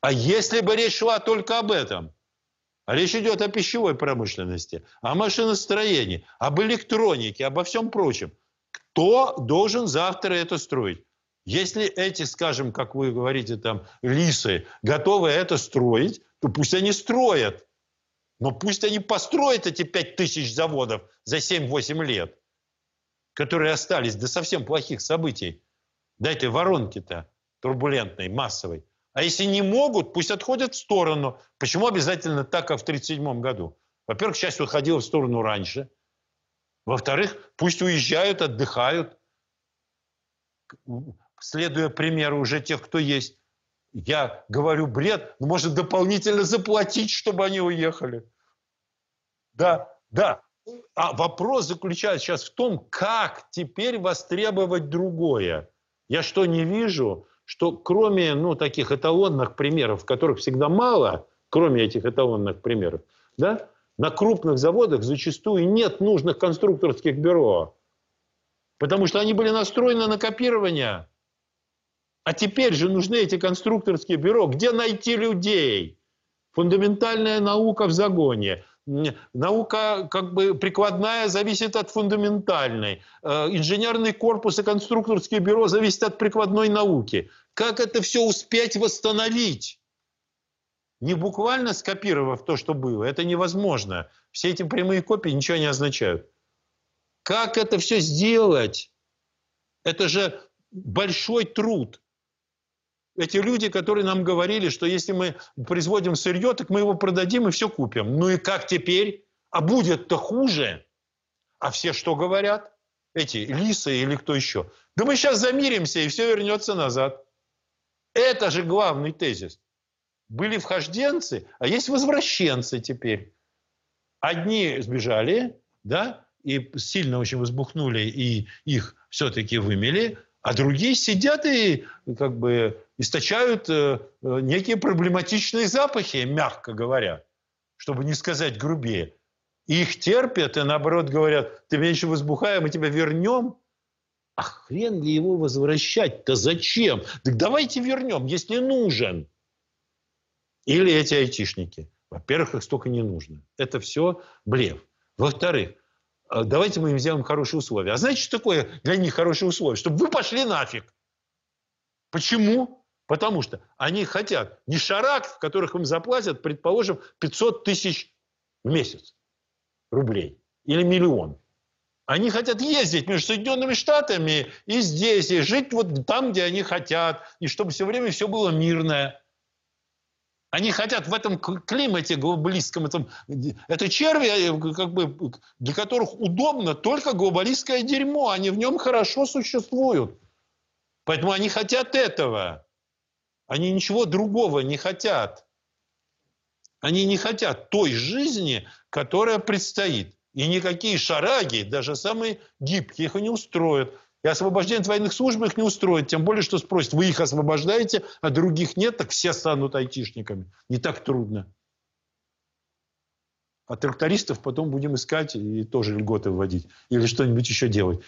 А если бы речь шла только об этом? А речь идет о пищевой промышленности, о машиностроении, об электронике, обо всем прочем. Кто должен завтра это строить? Если эти, скажем, как вы говорите, там, лисы готовы это строить, то пусть они строят. Но пусть они построят эти 5 тысяч заводов за 7-8 лет, которые остались до совсем плохих событий, до этой воронки-то турбулентной, массовой. А если не могут, пусть отходят в сторону. Почему обязательно так, как в 1937 году? Во-первых, часть уходила в сторону раньше. Во-вторых, пусть уезжают, отдыхают, следуя примеру уже тех, кто есть. Я говорю бред, но может дополнительно заплатить, чтобы они уехали. Да, да. А вопрос заключается сейчас в том, как теперь востребовать другое. Я что, не вижу, что кроме ну, таких эталонных примеров, которых всегда мало, кроме этих эталонных примеров, да, на крупных заводах зачастую нет нужных конструкторских бюро, потому что они были настроены на копирование. А теперь же нужны эти конструкторские бюро. Где найти людей? Фундаментальная наука в загоне. Наука как бы прикладная зависит от фундаментальной. Э, инженерный корпус и конструкторские бюро зависят от прикладной науки. Как это все успеть восстановить? Не буквально скопировав то, что было. Это невозможно. Все эти прямые копии ничего не означают. Как это все сделать? Это же большой труд эти люди, которые нам говорили, что если мы производим сырье, так мы его продадим и все купим. Ну и как теперь? А будет-то хуже. А все что говорят? Эти лисы или кто еще? Да мы сейчас замиримся, и все вернется назад. Это же главный тезис. Были вхожденцы, а есть возвращенцы теперь. Одни сбежали, да, и сильно очень возбухнули, и их все-таки вымели, а другие сидят и как бы источают э, э, некие проблематичные запахи, мягко говоря, чтобы не сказать грубее. И их терпят, и наоборот говорят, ты меньше возбухай, мы тебя вернем. А хрен ли его возвращать-то зачем? Так давайте вернем, если нужен. Или эти айтишники. Во-первых, их столько не нужно. Это все блеф. Во-вторых, а давайте мы им сделаем хорошие условия. А знаете, что такое для них хорошие условия? Чтобы вы пошли нафиг. Почему? Потому что они хотят не шарак, в которых им заплатят, предположим, 500 тысяч в месяц рублей или миллион. Они хотят ездить между Соединенными Штатами и здесь, и жить вот там, где они хотят, и чтобы все время все было мирное. Они хотят в этом климате глобалистском, этом, это черви, э, как бы, для которых удобно только глобалистское дерьмо. Они в нем хорошо существуют. Поэтому они хотят этого. Они ничего другого не хотят. Они не хотят той жизни, которая предстоит. И никакие шараги, даже самые гибкие, их не устроят. И освобождение от военных служб их не устроит. Тем более, что спросят, вы их освобождаете, а других нет, так все станут айтишниками. Не так трудно. А трактористов потом будем искать и тоже льготы вводить. Или что-нибудь еще делать.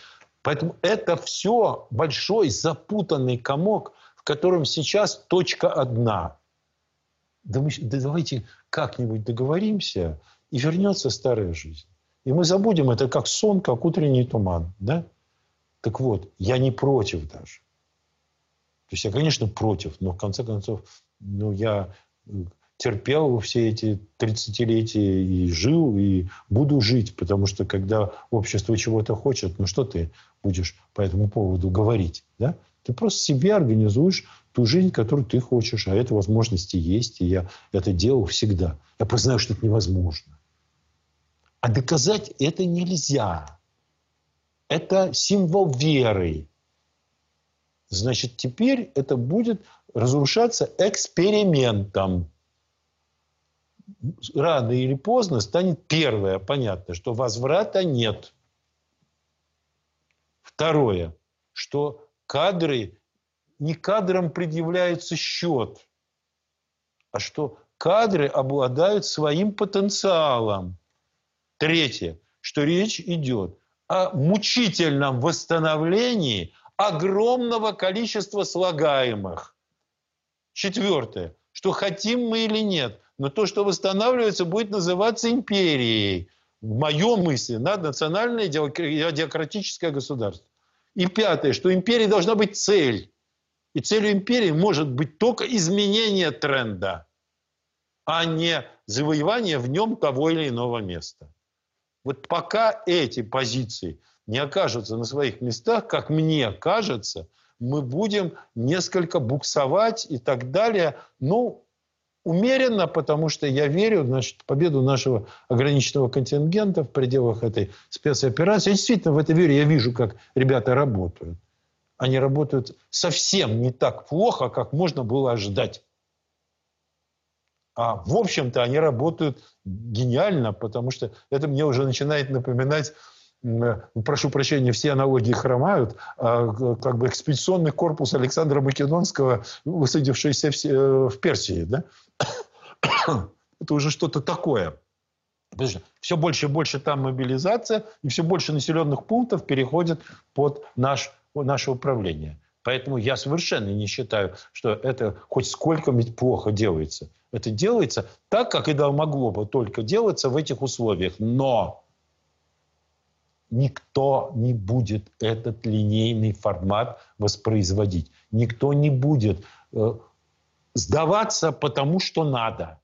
Поэтому это все большой запутанный комок, котором сейчас точка одна. Да, мы, да давайте как-нибудь договоримся, и вернется старая жизнь. И мы забудем это как сон, как утренний туман. Да? Так вот, я не против даже. То есть я, конечно, против, но в конце концов, ну, я э, терпел все эти 30-летия и жил, и буду жить, потому что когда общество чего-то хочет, ну что ты будешь по этому поводу говорить, да? Ты просто себе организуешь ту жизнь, которую ты хочешь, а это возможности есть, и я это делал всегда. Я просто знаю, что это невозможно. А доказать это нельзя это символ веры. Значит, теперь это будет разрушаться экспериментом. Рано или поздно станет первое, понятно, что возврата нет. Второе, что кадры, не кадрам предъявляется счет, а что кадры обладают своим потенциалом. Третье, что речь идет о мучительном восстановлении огромного количества слагаемых. Четвертое, что хотим мы или нет, но то, что восстанавливается, будет называться империей. В моем мысли, наднациональное диократическое государство. И пятое, что империи должна быть цель. И целью империи может быть только изменение тренда. а не завоевание в нем того или иного места. Вот пока эти позиции не окажутся на своих местах, как мне кажется, мы будем несколько буксовать и так далее. Ну, умеренно, потому что я верю значит, в победу нашего ограниченного контингента в пределах этой спецоперации. Я действительно в это верю. Я вижу, как ребята работают. Они работают совсем не так плохо, как можно было ожидать. А в общем-то они работают гениально, потому что это мне уже начинает напоминать прошу прощения, все аналогии хромают, а, как бы экспедиционный корпус Александра Македонского, высадившийся в, э, Персии. Да? Это уже что-то такое. Все больше и больше там мобилизация, и все больше населенных пунктов переходит под наш, наше управление. Поэтому я совершенно не считаю, что это хоть сколько-нибудь плохо делается. Это делается так, как и могло бы только делаться в этих условиях. Но никто не будет этот линейный формат воспроизводить. Никто не будет э, сдаваться потому, что надо.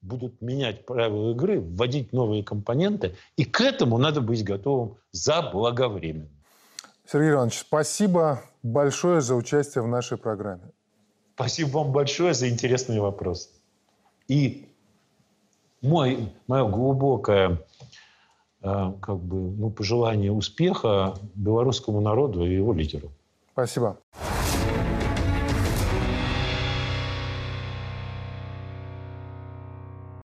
Будут менять правила игры, вводить новые компоненты, и к этому надо быть готовым заблаговременно. Сергей Иванович, спасибо большое за участие в нашей программе. Спасибо вам большое за интересный вопрос. И мой, мое глубокое как бы, ну, пожелание успеха белорусскому народу и его лидеру. Спасибо.